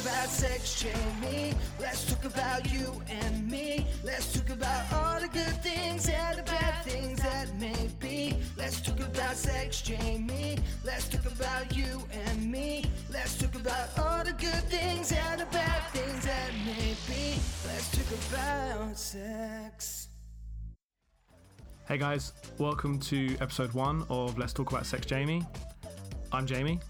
about sex, Jamie. Let's talk about you and me. Let's talk about all the good things and the bad things that may be. Let's talk about sex, Jamie. Let's talk about you and me. Let's talk about all the good things and the bad things that may be. Let's talk about sex. Hey guys, welcome to episode one of Let's Talk About Sex Jamie. I'm Jamie.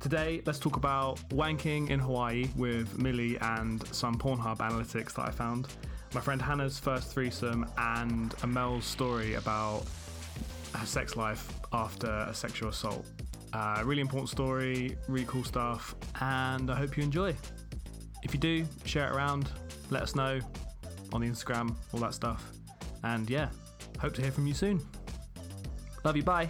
Today, let's talk about wanking in Hawaii with Millie and some Pornhub analytics that I found, my friend Hannah's first threesome, and Amelle's story about her sex life after a sexual assault. Uh, really important story, really cool stuff, and I hope you enjoy. If you do, share it around, let us know on the Instagram, all that stuff. And yeah, hope to hear from you soon. Love you, bye.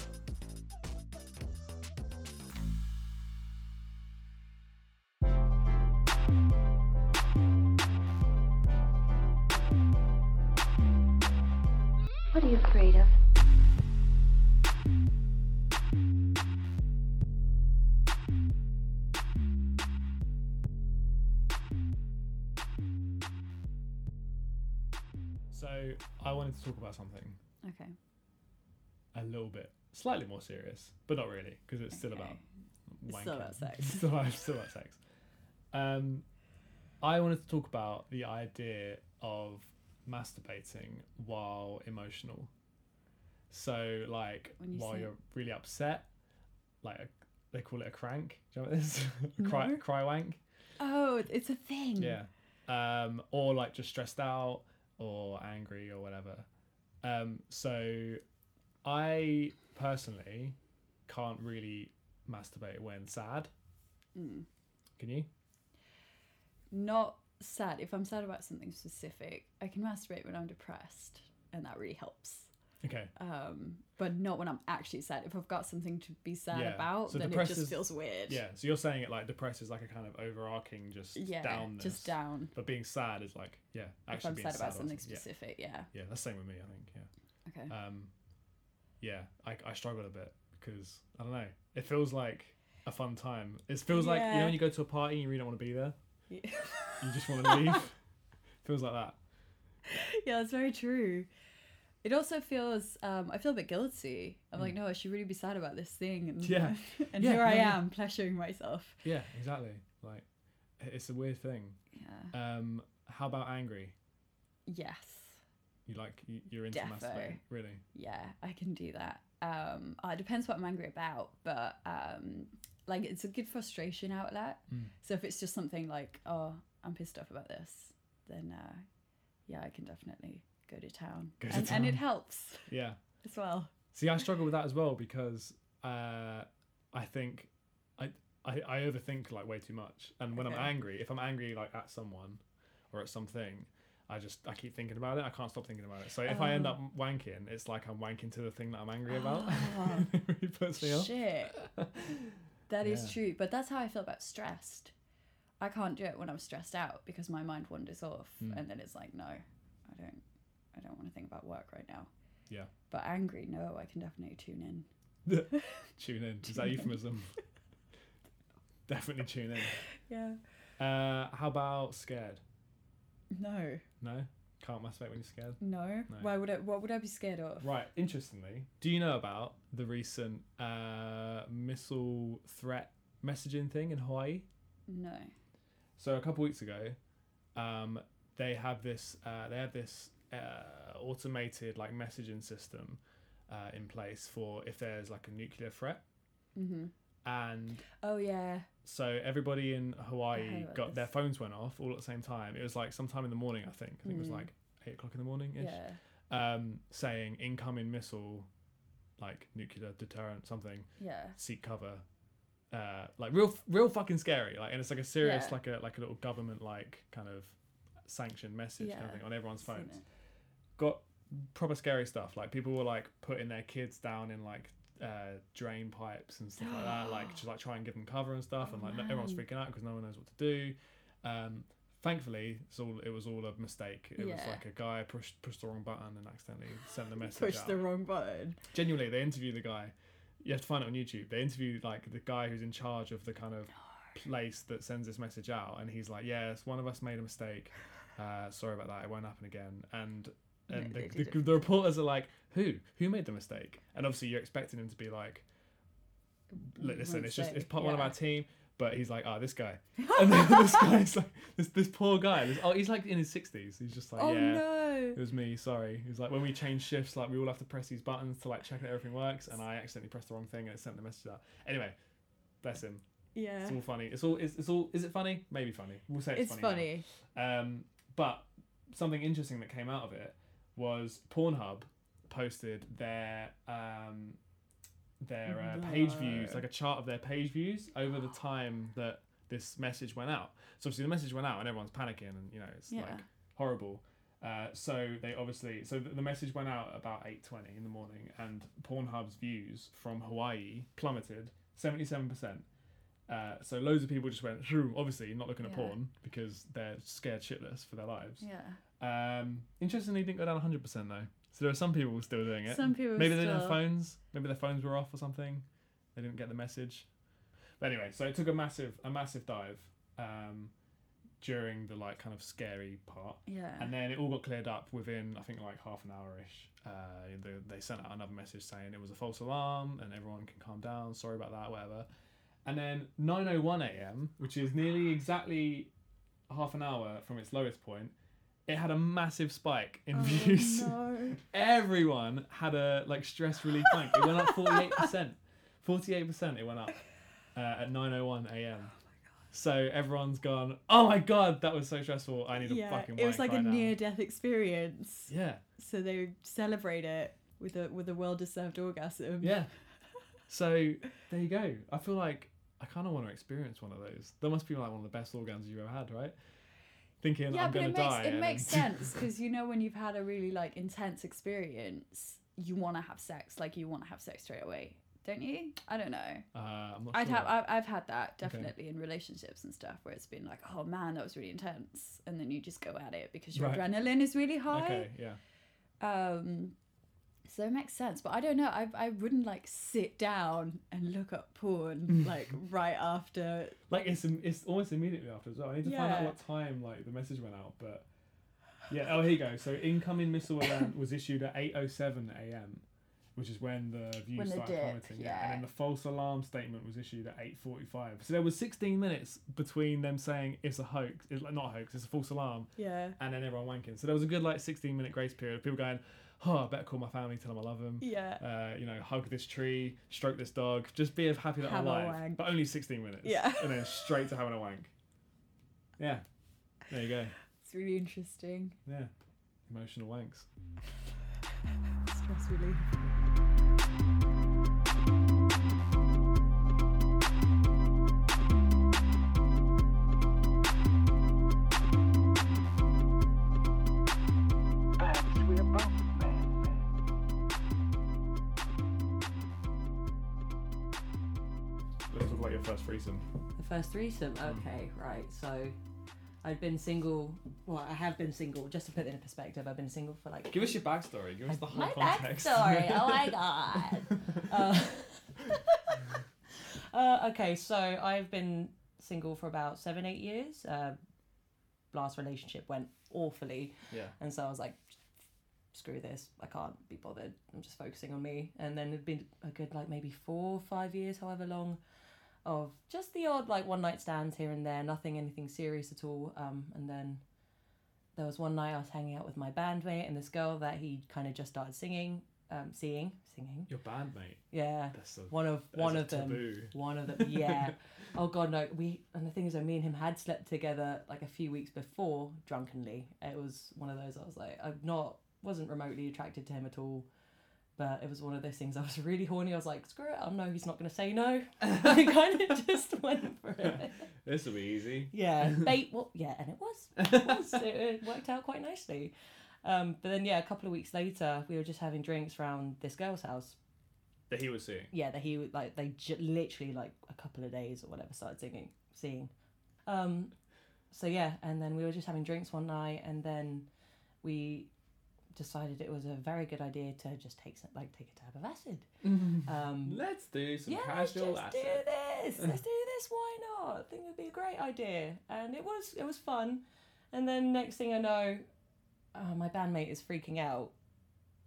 More serious, but not really, because it's still Okay. about wanking. still about sex. It's still still about sex. Um, I wanted to talk about the idea of masturbating while emotional. So, like, you while you're really upset, like a, they call it a crank. Do you know what this? cry, No. cry wank. Oh, it's a thing. Yeah. Um, or like just stressed out or angry or whatever. Um, so I personally can't really masturbate when sad. Mm. Can you? Not sad. If I'm sad about something specific, I can masturbate when I'm depressed, and that really helps. Okay. Um, but not when I'm actually sad. If I've got something to be sad Yeah. about, So then it just feels weird. Yeah. So you're saying it like depressed is like a kind of overarching just Yeah. downness. Just down. But being sad is like yeah, If actually I'm being sad about or something specific, yeah. Yeah, that's the same with me. I think. Yeah. Okay. um, yeah, I, I struggle a bit because I don't know. It feels like a fun time. It feels like you know Yeah. when you go to a party and you really don't want to be there. Yeah. You just want to leave. feels like that. yeah, that's very true. It also feels um, I feel a bit guilty. I'm like, no, I should really be sad about this thing, and Mm. Yeah. and Yeah, here I yeah. am pleasuring myself. Yeah, exactly. Like it's a weird thing. Yeah. Um, how about angry? Yes. You like you, you're into Defo. masturbating, really? Yeah, I can do that. Um, uh, it depends what I'm angry about, but um, like it's a good frustration outlet. Mm. So if it's just something like, oh, I'm pissed off about this, then uh, yeah, I can definitely go to town, Go to and, and it helps Yeah. as well. See, I struggle with that as well because uh, I think I, I I overthink like way too much, and when I'm angry, if I'm angry like at someone or at something, I just I keep thinking about it. I can't stop thinking about it. So if I end Oh. up wanking, it's like I'm wanking to the thing that I'm angry about. Oh, it puts me off. shit, that is Yeah. true. But that's how I feel about stressed. I can't do it when I'm stressed out because my mind wanders off, Mm. and then it's like, no, I don't, I don't want to think about work right now. Yeah. But angry, no, I can definitely tune in. Tune in. Is that euphemism? Definitely tune in. Yeah. Uh, how about scared? No. No, can't masturbate when you're scared. No. No. Why would I? What would I be scared of? Right. Interestingly, do you know about the recent uh, missile threat messaging thing in Hawaii? No. So a couple weeks ago, um, they have this. Uh, they have this uh, automated like messaging system uh, in place for if there's like a nuclear threat, Mm-hmm. and Oh yeah. So everybody in Hawaii got their phones went off all at the same time. It was like sometime in the morning, I think. I think it was Mm. like eight o'clock in the morning ish. Yeah. um, saying incoming missile, like nuclear deterrent, something, Yeah. seek cover. Uh, like real, real fucking scary. Like, and it's like a serious, Yeah. like a like a little government like kind of sanctioned message kind of thing on everyone's phones. Got proper scary stuff. Like people were like putting their kids down in like uh, drain pipes and stuff like that. Like just like try and give them cover and stuff. Oh, and like no- everyone's freaking out because no one knows what to do. Um, thankfully, it's all it was all a mistake. It was like a guy pushed pushed the wrong button and accidentally sent the message pushed out. the wrong button. Genuinely, they interview the guy. You have to find it on YouTube. They interview like the guy who's in charge of the kind of place that sends this message out, and he's like, "Yes, one of us made a mistake. Uh, sorry about that. It won't happen again." And and Yeah, they the, the, the reporters are like, "Who? Who made the mistake?" And obviously, you're expecting him to be like, "Listen, Won't it's just it's part one of our team." But he's like, "Ah, this guy," and then this guy's like, "This this poor guy. This, oh, he's like in his sixties. He's just like, oh yeah." no. It was me, sorry. Was like when we change shifts, like we all have to press these buttons to like check that everything works, and I accidentally pressed the wrong thing and it sent the message out. Anyway, bless him. Yeah. It's all funny. It's all. It's, it's all. Is it funny? Maybe funny. We'll say it's, It's funny. funny. Um, but something interesting that came out of it was Pornhub posted their um, their uh, page views, like a chart of their page views over the time that this message went out. So obviously the message went out and everyone's panicking and you know it's Yeah. like horrible. Uh, so they obviously so the, message went out about eight twenty in the morning and Pornhub's views from Hawaii plummeted seventy seven percent. Uh, so loads of people just went, obviously not looking at Yeah. porn because they're scared shitless for their lives. Yeah. Um, interestingly, it didn't go down 100% though. So there are some people still doing it. Some people Maybe they didn't have phones. Maybe their phones were off or something. They didn't get the message. But anyway, so it took a massive, a massive dive um, during the like kind of scary part, Yeah. and then it all got cleared up within I think like half an hour ish. Uh, they, they sent out another message saying it was a false alarm and everyone can calm down. Sorry about that, whatever. And then 9:01 a.m., which is nearly exactly half an hour from its lowest point, it had a massive spike in Oh, views. no. Everyone had a like stress relief wank. It went up 48%. 48% it went up uh, at 9:01 a.m. So everyone's gone. Oh my god, that was so stressful. I need a Yeah. fucking. It was like a right now." near death experience. Yeah, So they celebrate it with a with a well deserved orgasm. yeah. So there you go. I feel like I kind of want to experience one of those. That must be like one of the best orgasms you've ever had, right? Thinking Yeah, I'm it makes die. it makes sense because you know when you've had a really like intense experience, you want to have sex. Like you want to have sex straight away, don't you? I don't know. uh, I'm not I'd sure. have I've, I've had that Okay. definitely in relationships and stuff where it's been like, oh man, that was really intense, and then you just go at it because your Right. adrenaline is really high. Okay, yeah. Um, so it makes sense, but I don't know. I I wouldn't like sit down and look up porn mm. like right after. Like it's it's almost immediately after as well. I need to find out Yeah. what time like the message went out, but yeah. Oh, here you go. So incoming missile alert was issued at 8:07 a.m., which is when the views When the started dip, plummeting. and then the false alarm statement was issued at 8:45. So there was 16 minutes between them saying it's a hoax, it's like, not a hoax, it's a false alarm, Yeah. and then everyone wanking. So there was a good like 16 minute grace period. of People going, oh, I better call my family, tell them I love them. Yeah. Uh, you know, hug this tree, stroke this dog, just be happy that Have I'm alive. wank. But only 16 minutes. Yeah. And then straight to having a wank. Yeah. There you go. It's really interesting. Yeah. Emotional wanks. Stress relief. Your first threesome. The first threesome. Okay, right. So I've been single. Well, I have been single. Just to put it in perspective, I've been single for like. Give us your backstory. Give us the whole my context. backstory. oh my god. uh, uh, okay, so I've been single for about seven, eight years. Uh, last relationship went awfully, yeah. and so I was like, screw this. I can't be bothered. I'm just focusing on me. And then it'd been a good like maybe four, five years, however long, of just the odd like one night stands here and there. Nothing, anything serious at all. Um, and then there was one night I was hanging out with my bandmate and this girl that he kind of just started singing, um, seeing, singing. Your bandmate. Yeah, That's a, one of one of them. taboo. One of them, yeah. oh god, no. We and the thing is, that me and him had slept together like a few weeks before, drunkenly. It was one of those. I was like, I'm not, wasn't remotely attracted to him at all. But it was one of those things. I was really horny. I was like, screw it. I know he's not going to say no. I kind of just went for it. This will be easy. Yeah, bait. Well, yeah, and it was. It, was. it, it worked out quite nicely. Um, but then, yeah, a couple of weeks later, we were just having drinks around this girl's house That he was seeing. yeah that he would like they j- literally like a couple of days or whatever started singing seeing um so yeah and then we were just having drinks one night and then we decided it was a very good idea to just take some like take a tab of acid um Let's do some yeah let's casual just acid. do this let's do this why not I think it'd be a great idea, and it was it was fun. And then next thing I know, uh, my bandmate is freaking out,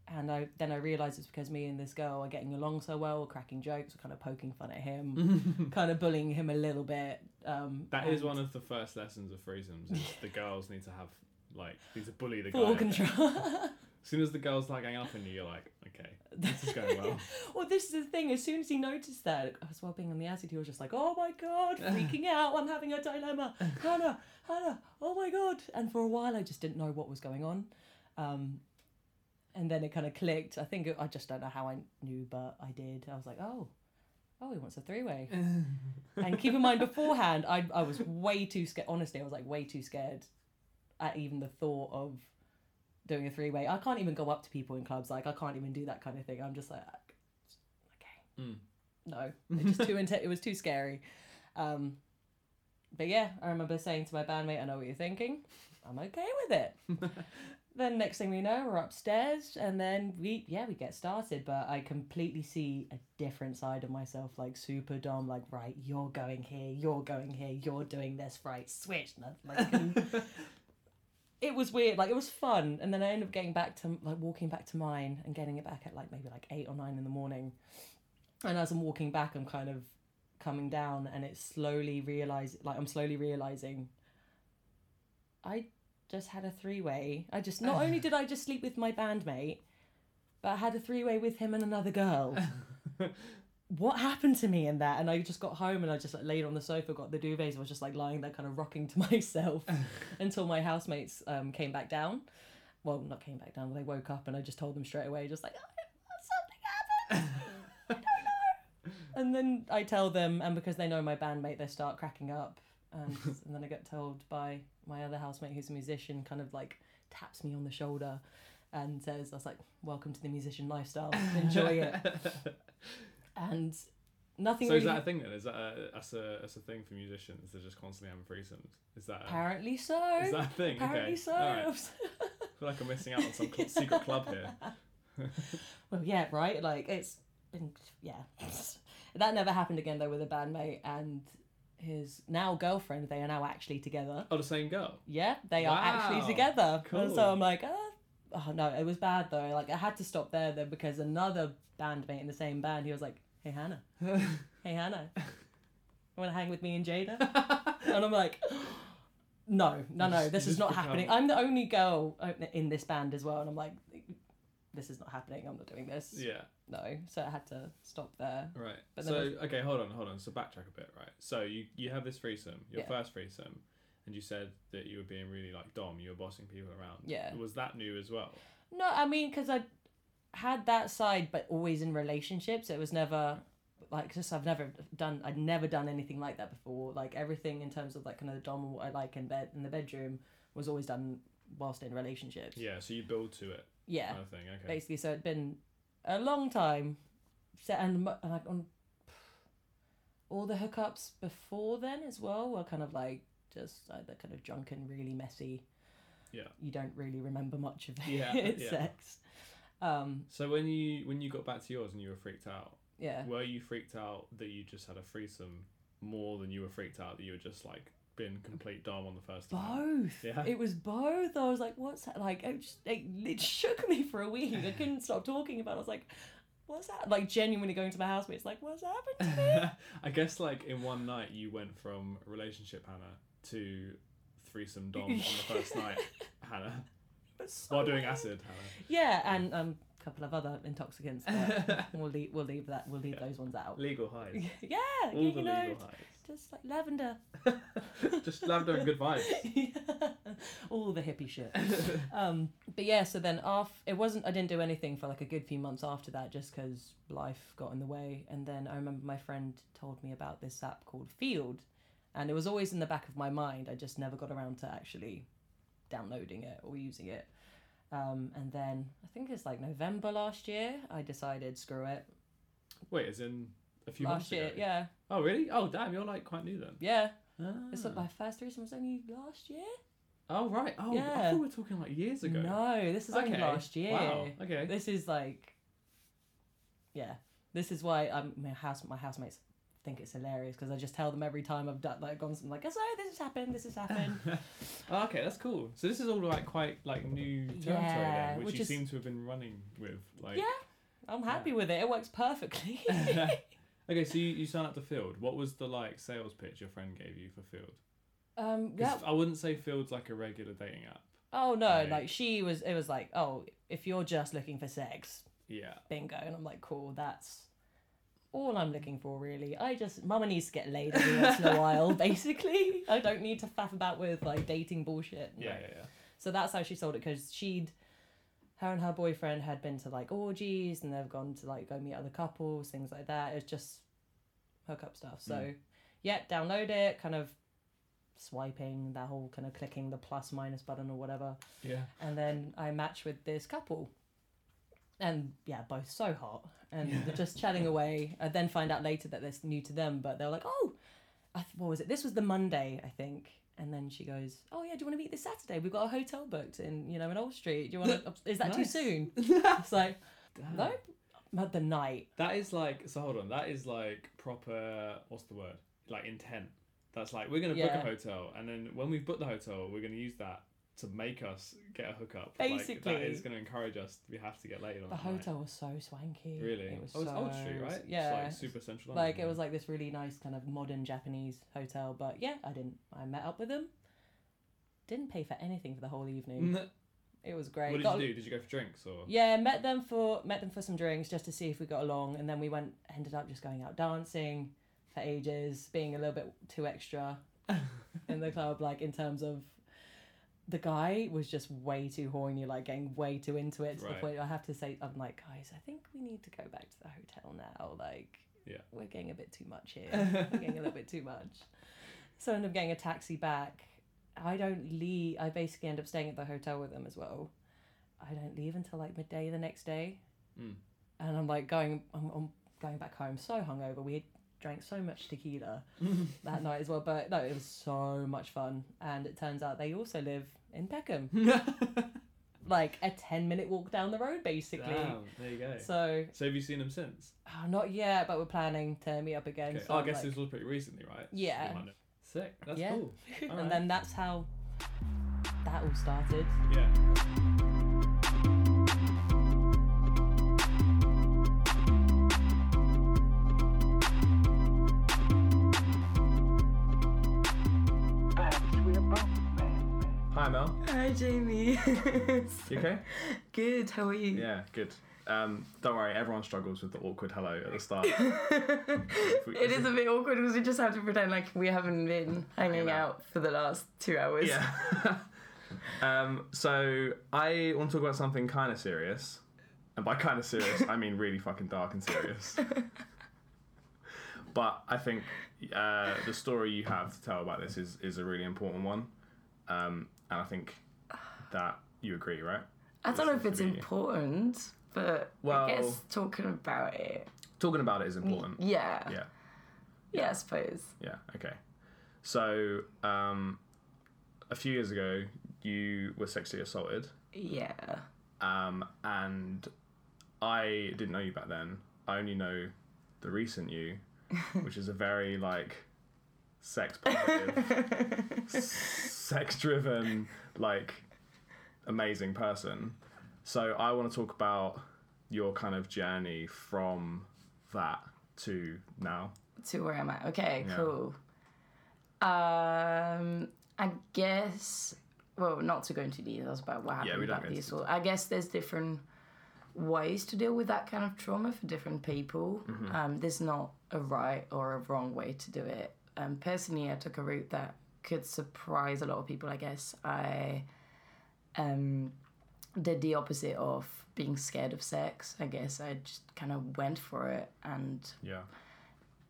and I then I realise it's because me and this girl are getting along so well, we're cracking jokes, we're kind of poking fun at him, kind of bullying him a little bit. Um, That is and one of the first lessons of threesomes. Is the girls need to have like he's a bully the guy. full a control. As soon as the girls like hang up on you, you're like, okay, this is going well. well, this is the thing. As soon as he noticed that, as well being on the acid, he was just like, "Oh my god, freaking out! I'm having a dilemma, Hannah, Hannah, oh my god!" And for a while, I just didn't know what was going on. Um, and then it kind of clicked. I think it, I just don't know how I knew, but I did. I was like, "Oh, oh, he wants a three way." and keep in mind, beforehand, I I was way too scared. Honestly, I was like way too scared at even the thought of doing a three way. I can't even go up to people in clubs. Like I can't even do that kind of thing. I'm just like, okay, Mm. no, it's just too It was too scary. Um, but yeah, I remember saying to my bandmate, "I know what you're thinking. I'm okay with it." then next thing we know, we're upstairs, and then we yeah we get started. But I completely see a different side of myself, like super dumb. Like right, you're going here, you're going here, you're doing this. Right, switch. Like, it was weird. Like it was fun, and then I ended up getting back to like walking back to mine and getting it back at like maybe like eight or nine in the morning. And as I'm walking back, I'm kind of coming down, and it's slowly realize like I'm slowly realizing. I just had a three way. I just not only did I just sleep with my bandmate, but I had a three way with him and another girl. what happened to me in that? And I just got home and I just like laid on the sofa, got the duvets, and was just like lying there, kind of rocking to myself until my housemates um, came back down. Well, not came back down. They woke up and I just told them straight away, just like, oh, something happened. I don't know. And then I tell them, and because they know my bandmate, they start cracking up. And, and then I get told by my other housemate, who's a musician, kind of like taps me on the shoulder and says, I was like, welcome to the musician lifestyle. Enjoy it. And nothing so really. is that a thing then? Is that a, that's a that's a thing for musicians? They're just constantly having threesomes. Is that a, Apparently so. is that a thing? Apparently okay. so. Alright. I feel like I'm missing out on some secret club here. well, yeah, right. Like it's been, yeah. that never happened again though with a bandmate and his now girlfriend. They are now actually together. Oh, the same girl. Yeah, they are actually together. And Cool. so I'm like, oh, oh no, it was bad though. Like I had to stop there though because another bandmate in the same band, he was like, hey Hannah, hey Hannah, want to hang with me and Jada? and I'm like. No, no, no. This is not happening. I'm the only girl in this band as well, and I'm like, this is not happening. I'm not doing this. Yeah. No, so I had to stop there. Right. But then so okay, hold on, hold on. So backtrack a bit, right? So you you have this threesome, your Yeah. first threesome, and you said that you were being really like dom. You were bossing people around. Yeah. Was that new as well? No, I mean, because I had that side, but always in relationships. It was never like just I've never done. I'd never done anything like that before. Like everything in terms of like kind of the dom what I like in bed in the bedroom was always done whilst in relationships. Yeah. So you build to it, Yeah. kind of thing. Okay. basically. So it'd been a long time. So, and like on all the hookups before then as well were kind of like just either kind of drunken, really messy. Yeah. You don't really remember much of Yeah, it. yeah. sex. Um. So when you when you got back to yours and you were freaked out, Yeah. were you freaked out that you just had a threesome more than you were freaked out that you were just like been complete dom on the first time? Both. Yeah. It was both. I was like, "What's that?" Like, it, just, it, it shook me for a week. I couldn't stop talking about. it. I was like, "What's that?" Like, genuinely going to my housemates, like, "What's happened to me?" I guess like in one night you went from relationship Hannah to threesome dom on the first night Hannah so while doing weird. acid Hannah. Yeah, and um, a couple of other intoxicants. But we'll leave. We'll leave that. We'll leave Yeah. those ones out. Legal highs. yeah, All you the know, legal highs. just like lavender. just lavender and good vibes. Yeah. All the hippie shit. um, but yeah, so then off. It wasn't. I didn't do anything for like a good few months after that, just because life got in the way. And then I remember my friend told me about this app called Feeld, and it was always in the back of my mind. I just never got around to actually downloading it or using it. Um, and then I think it's like November last year. I decided screw it. Wait, as in a few last months year, ago? yeah, Oh really? Oh damn, you're like quite new then. yeah. Ah. It's like my first threesome was only last year. Oh right. Oh, I thought we were talking like years ago. No, this is only last year. Wow. Okay. This is like, yeah. This is why um my house my housemates think it's hilarious because I just tell them every time I've done like gone something like, so this has happened, this has happened. Oh, okay, that's cool. So this is all like quite like new territory Yeah, then, which, which you is- seem to have been running with. Like, yeah, I'm happy with it. It works perfectly. okay, so you, you signed up to Feeld. What was the like sales pitch your friend gave you for Feeld? um, 'Cause yeah. I wouldn't say Feeld's like a regular dating app. Oh no, Right. like she was. It was like, oh, if you're just looking for sex, Yeah. bingo. And I'm like, cool. That's all I'm looking for, really. I just mama needs to get laid every once in a while. Basically, I don't need to faff about with like dating bullshit. Yeah, yeah, yeah. So that's how she sold it because she'd, her and her boyfriend had been to like orgies and they've gone to like go meet other couples, things like that. It's just hookup stuff. So, Mm. yeah, download it, kind of swiping, that whole kind of clicking the plus minus button or whatever. Yeah. And then I match with this couple. And yeah, both so hot. And Yeah. they're just chatting away. I then find out later that it's new to them, but they're like, oh, I th- what was it? This was the Monday, I think. And then she goes, "Oh yeah, do you want to meet this Saturday? We've got a hotel booked in, you know, in Old Street. Do you want to? Is that too soon?" it's like, no, but the night. That is like so. Hold on. That is like proper. What's the word? Like intent. That's like we're gonna book a hotel, and then when we've booked the hotel, we're gonna use that to make us get a hookup. like, Basically. that is gonna encourage us. We have to get laid on The night. hotel was so swanky. Really? it was oh, it's so Old Street, right? Yeah, like super central. like it was like this really nice kind of modern Japanese hotel. But yeah, I didn't. I met up with them. Didn't pay for anything for the whole evening. It was great. What did Got- you do? Did you go for drinks or? Yeah, met them for met them for some drinks just to see if we got along, and then we went ended up just going out dancing for ages, being a little bit too extra in the club, like in terms of the guy was just way too horny, like getting way too into it to the point I have to say I'm like, guys, I think we need to go back to the hotel now. Like Yeah. we're getting a bit too much here. we're getting a little bit too much. So I ended up getting a taxi back. I don't leave I basically end up staying at the hotel with them as well. I don't leave until like midday the next day. Mm. And I'm like going I'm, I'm going back home so hungover. We had drank so much tequila that night as well. But no, it was so much fun. And it turns out they also live in Peckham. like a ten minute walk down the road basically. Damn, there you go. So So have you seen them since? oh, not yet, but we're planning to meet up again. Okay. So Oh, I guess like- this was pretty recently, right? Yeah. You might know. Sick. That's Yeah. cool. and Alright. then that's how that all started. Yeah. Jamie. you okay? Good, how are you? Yeah, good. Um, don't worry, everyone struggles with the awkward hello at the start. It is a bit awkward because we just have to pretend like we haven't been hanging out. out for the last two hours. Yeah. um, so I want to talk about something kind of serious, and by kind of serious, I mean really fucking dark and serious. but I think uh, the story you have to tell about this is is a really important one, um, and I think that you agree, right? I don't know if it's be- important, but Well- I guess talking about it. Talking about it is important. Yeah. Yeah. Yeah, I suppose. Yeah. Okay. So, um, a few years ago, you were sexually assaulted, Yeah. um, and I didn't know you back then. I only know the recent you, which is a very like sex positive, sex driven, like amazing person. So I want to talk about your kind of journey from that to now. to where I'm at. Okay, Yeah. cool. Um, I guess. Well, not to go into details about what happened Yeah, we don't about go the. I guess there's different ways to deal with that kind of trauma for different people. Mm-hmm. Um, there's not a right or a wrong way to do it. Um, personally, I took a route that could surprise a lot of people. I guess I um, did the opposite of being scared of sex. I guess I just kind of went for it and Yeah.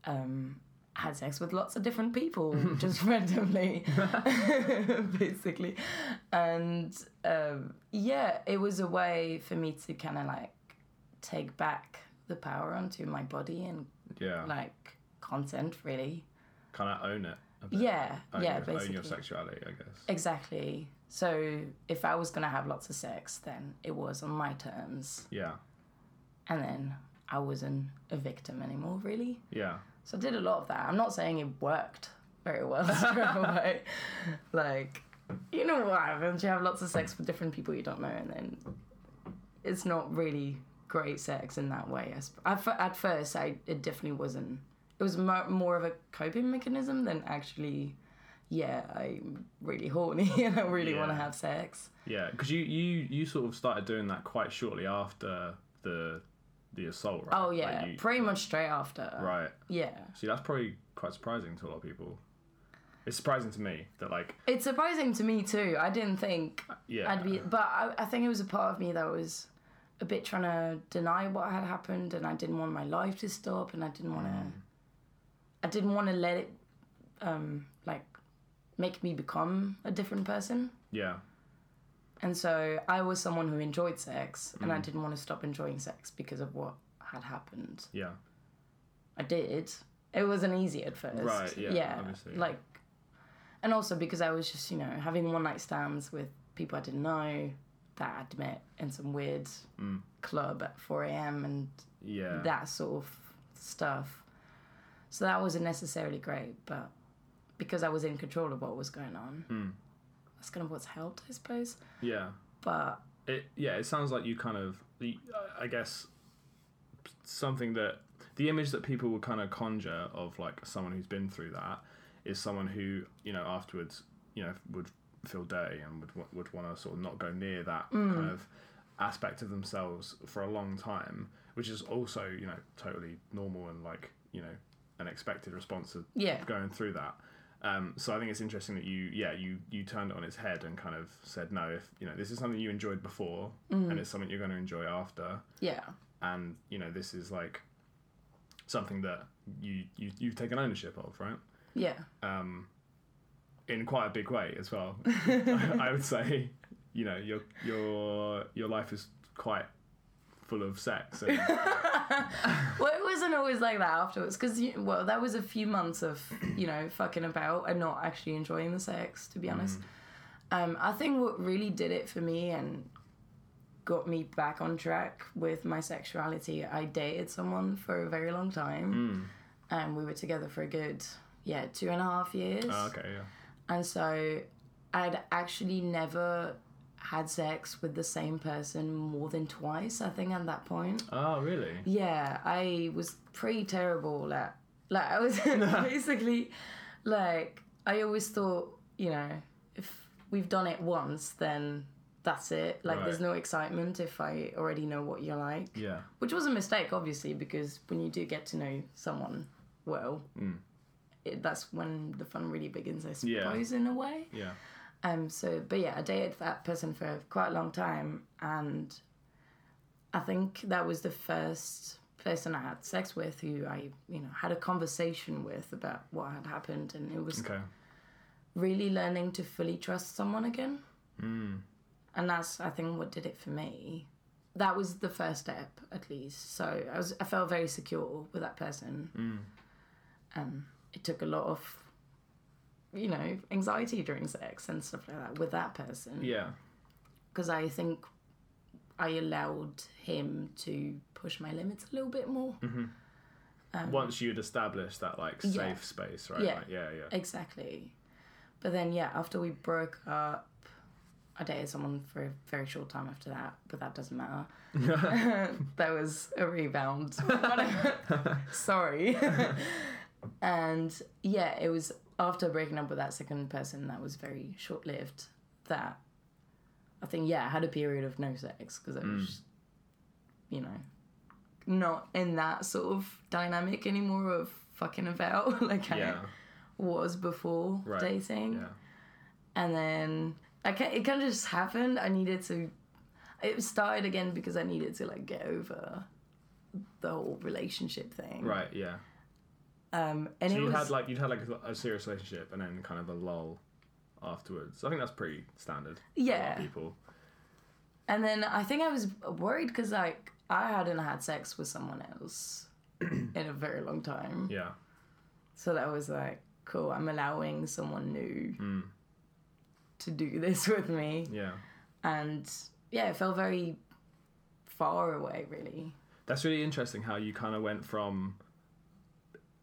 um, had sex with lots of different people just randomly, basically. And um, yeah, it was a way for me to kind of like take back the power onto my body and Yeah. like content, really. kind of own it. Yeah, Own yeah, your, basically. Own your sexuality, I guess. Exactly. So if I was gonna have lots of sex, then it was on my terms, Yeah. and then I wasn't a victim anymore, really. Yeah. So I did a lot of that. I'm not saying it worked very well. Like, you know what happens? You have lots of sex with different people you don't know, and then it's not really great sex in that way. At, fir- at first, I it definitely wasn't. It was mo- more of a coping mechanism than actually. Yeah, I'm really horny and I really want to have sex. Yeah, because you, you you sort of started doing that quite shortly after the the assault, right? Oh Like, yeah, you- pretty much straight after. Right. Yeah. See, that's probably quite surprising to a lot of people. It's surprising to me that like It's surprising to me too. I didn't think yeah. I'd be, but I, I think it was a part of me that was a bit trying to deny what had happened, and I didn't want my life to stop, and I didn't want to, Mm. I didn't want to let it, um, like, make me become a different person. yeah. And so I was someone who enjoyed sex, and I Mm. didn't want to stop enjoying sex because of what had happened. Yeah. I did. It wasn't easy at first. Right, yeah, obviously, yeah. Like, and also because I was just, you know, having one night stands with people I didn't know that I'd met in some weird Mm. club at 4 a.m. and Yeah. that sort of stuff. So that wasn't necessarily great, but because I was in control of what was going on, Mm. that's kind of what's helped, I suppose. Yeah. But It yeah, it sounds like you kind of the I guess something that the image that people would kind of conjure of like someone who's been through that is someone who you know afterwards you know would feel dirty and would would want to sort of not go near that kind of aspect of themselves for a long time, which is also you know totally normal and like you know an expected response to yeah, going through that. Um, so I think it's interesting that you, yeah, you you turned it on its head and kind of said, no, if you know this is something you enjoyed before, and it's something you're going to enjoy after, yeah, and you know this is like something that you you you've taken ownership of, right? yeah, Um, in quite a big way as well. I would say, you know, your your your life is quite full of sex. And, Well, wasn't always like that afterwards, because well, that was a few months of you know fucking about and not actually enjoying the sex, to be honest. Um, I think what really did it for me and got me back on track with my sexuality, I dated someone for a very long time, and we were together for a good yeah two and a half years. Oh, okay, yeah. And so I'd actually never had sex with the same person more than twice, I think, at that point. Oh, really? Yeah, I was pretty terrible at like I was basically like I always thought, you know, if we've done it once then that's it. Like there's no excitement if I already know what you're like. Yeah. Which was a mistake obviously because when you do get to know someone well, mm. it, that's when the fun really begins, I Yeah. suppose, in a way. Yeah. Um. So, but yeah, I dated that person for quite a long time, and I think that was the first person I had sex with who I, you know, had a conversation with about what had happened, and it was Okay. really learning to fully trust someone again. Mm. And that's, I think, what did it for me. That was the first step, at least. So I was, I felt very secure with that person. Mm. Um, it took a lot of, you know, anxiety during sex and stuff like that with that person. Yeah. because I think I allowed him to push my limits a little bit more. Once you'd established that like safe Um, Yeah. space, right? Yeah. Like, yeah, yeah. Exactly. But then, yeah, after we broke up, I dated someone for a very short time after that, but that doesn't matter. that was a rebound. Sorry. and yeah, it was after breaking up with that second person that was very short lived that I think, yeah, I had a period of no sex because I was, you know, not in that sort of dynamic anymore of fucking about like I was before Right. dating Yeah. and then I can't. it kind of just happened. I needed to. It started again because I needed to like get over the whole relationship thing. Right. Yeah. Um, and So you was had like you'd had like a, a serious relationship and then kind of a lull afterwards. I think that's pretty standard. for a lot of Yeah. people. and then I think I was worried because like I hadn't had sex with someone else in a very long time. Yeah. So that was like cool. I'm allowing someone new Mm. to do this with me, Yeah. and yeah, it felt very far away, really. That's really interesting how you kind of went from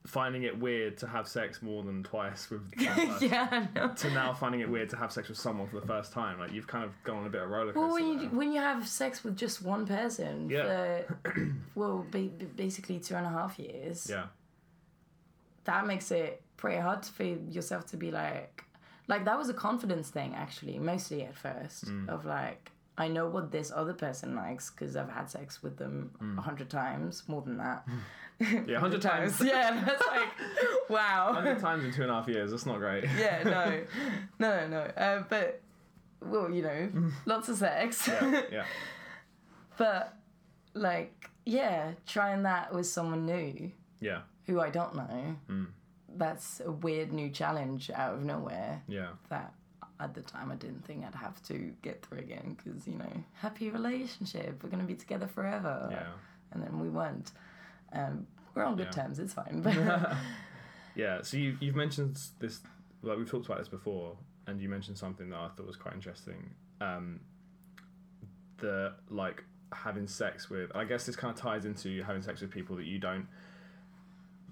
finding it weird to have sex more than twice with yeah, I know. to now finding it weird to have sex with someone for the first time. Like you've kind of gone on a bit of a roller coaster. Well, when you there. when you have sex with just one person Yeah. for well, ba- basically two and a half years, yeah, that makes it pretty hard for yourself to be like, like that was a confidence thing actually, mostly at first Mm. of like. I know what this other person likes because I've had sex with them Mm. a hundred times, more than that. yeah, hundred times. yeah, that's like, wow. Hundred times in two and a half years. That's not great. yeah, no, no, no. Uh, but well, you know, lots of sex. yeah, yeah, but like, yeah, trying that with someone new yeah, who I don't know. That's a weird new challenge out of nowhere yeah. that at the time I didn't think I'd have to get through again because you know happy relationship we're gonna be together forever Yeah. and then we weren't um, we're on good Yeah. terms it's fine but Yeah, so you, you've mentioned this, like we've talked about this before, and you mentioned something that I thought was quite interesting. Um, the like having sex with, I guess this kind of ties into having sex with people that you don't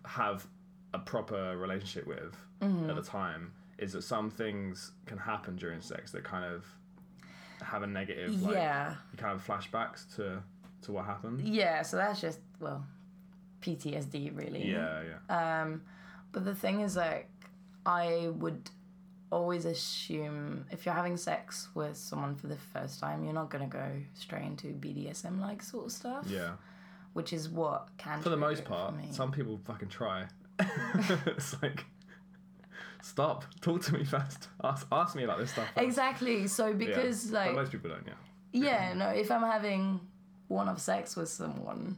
have a proper relationship with Mm-hmm. at the time. Is that some things can happen during sex that kind of have a negative, like, yeah you kind of flashbacks to to what happened. yeah so that's just well PTSD really Yeah, yeah, Um, but the thing is, like, I would always assume if you're having sex with someone for the first time, you're not gonna go straight into BDSM like sort of stuff. yeah. Which is what can For the most part, me. some people fucking try. it's like, stop, talk to me first. Ask, ask me about this stuff. first. Exactly. So Yeah. because But like most people don't. Yeah. yeah, no, if I'm having one of sex with someone.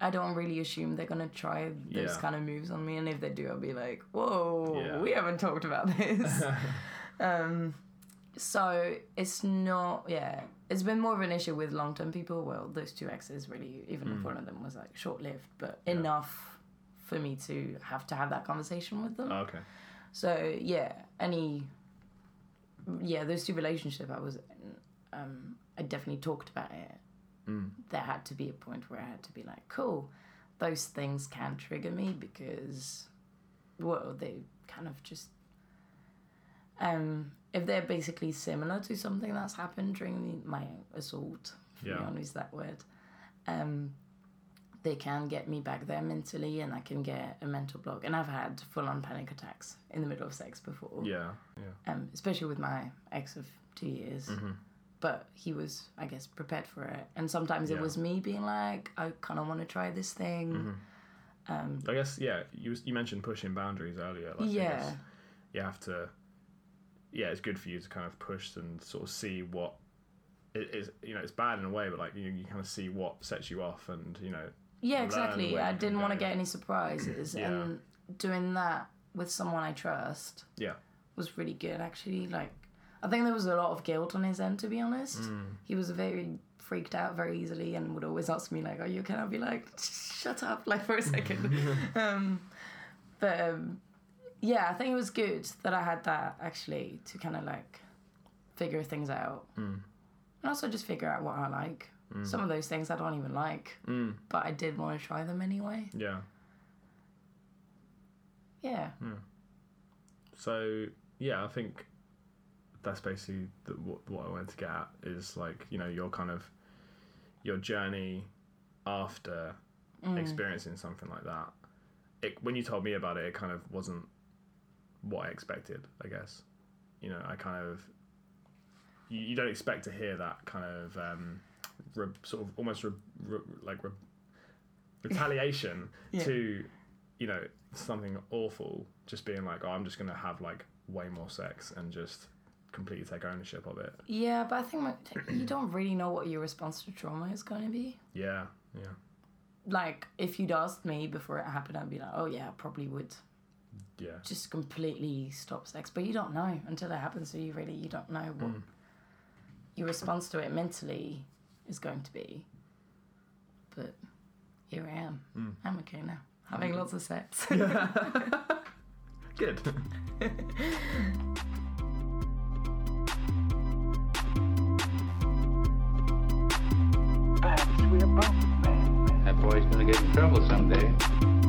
I don't really assume they're gonna try those Yeah. kind of moves on me, and if they do, I'll be like, "Whoa, Yeah. we haven't talked about this." um, so it's not, yeah, it's been more of an issue with long-term people. Well, those two exes really, even Mm. if one of them was like short-lived, but enough for me to have to have that conversation with them. Oh, okay. So yeah, any yeah, those two relationships I was um, I definitely talked about it. Mm. There had to be a point where I had to be like, cool, those things can trigger me because well, they kind of just um if they're basically similar to something that's happened during the, my assault, if you Yeah. want to use that word, um, they can get me back there mentally and I can get a mental block. And I've had full on panic attacks in the middle of sex before, Yeah. Yeah. um, especially with my ex of two years. Mm-hmm. But he was, I guess, prepared for it. And sometimes Yeah. it was me being like, I kind of want to try this thing. Mm-hmm. Um, I guess yeah. You you mentioned pushing boundaries earlier. Like, Yeah. you have to. Yeah, it's good for you to kind of push and sort of see what it is. You know, it's bad in a way, but like you, you kind of see what sets you off, and you know, Yeah, exactly. I didn't want to get any surprises. Yeah. And doing that with someone I trust yeah, was really good, actually. Like, I think there was a lot of guilt on his end, to be honest. Mm. He was very freaked out very easily and would always ask me, like, Are you okay? I'd be like, Shut up, like, for a second. um, but um, yeah, I think it was good that I had that, actually, to kind of like figure things out. Mm. And also just figure out what I like. Some of those things I don't even like, Mm. but I did want to try them anyway. yeah. Yeah. So yeah, I think that's basically the, what, what I wanted to get at is like you know your kind of your journey after experiencing something like that. It, when you told me about it, it kind of wasn't what I expected. I guess you know I kind of you, you don't expect to hear that kind of um, re, sort of almost re, re, like re, retaliation Yeah. to you know something awful just being like oh i'm just gonna have like way more sex and just completely take ownership of it Yeah, but I think my, you don't really know what your response to trauma is going to be. yeah yeah Like, if you'd asked me before it happened, I'd be like, oh, yeah, I probably would yeah just completely stop sex. But you don't know until it happens So you, really. You don't know what mm. your response to it mentally is going to be. But here I am. Mm. I'm okay now. Having lots of sex. good Trouble someday.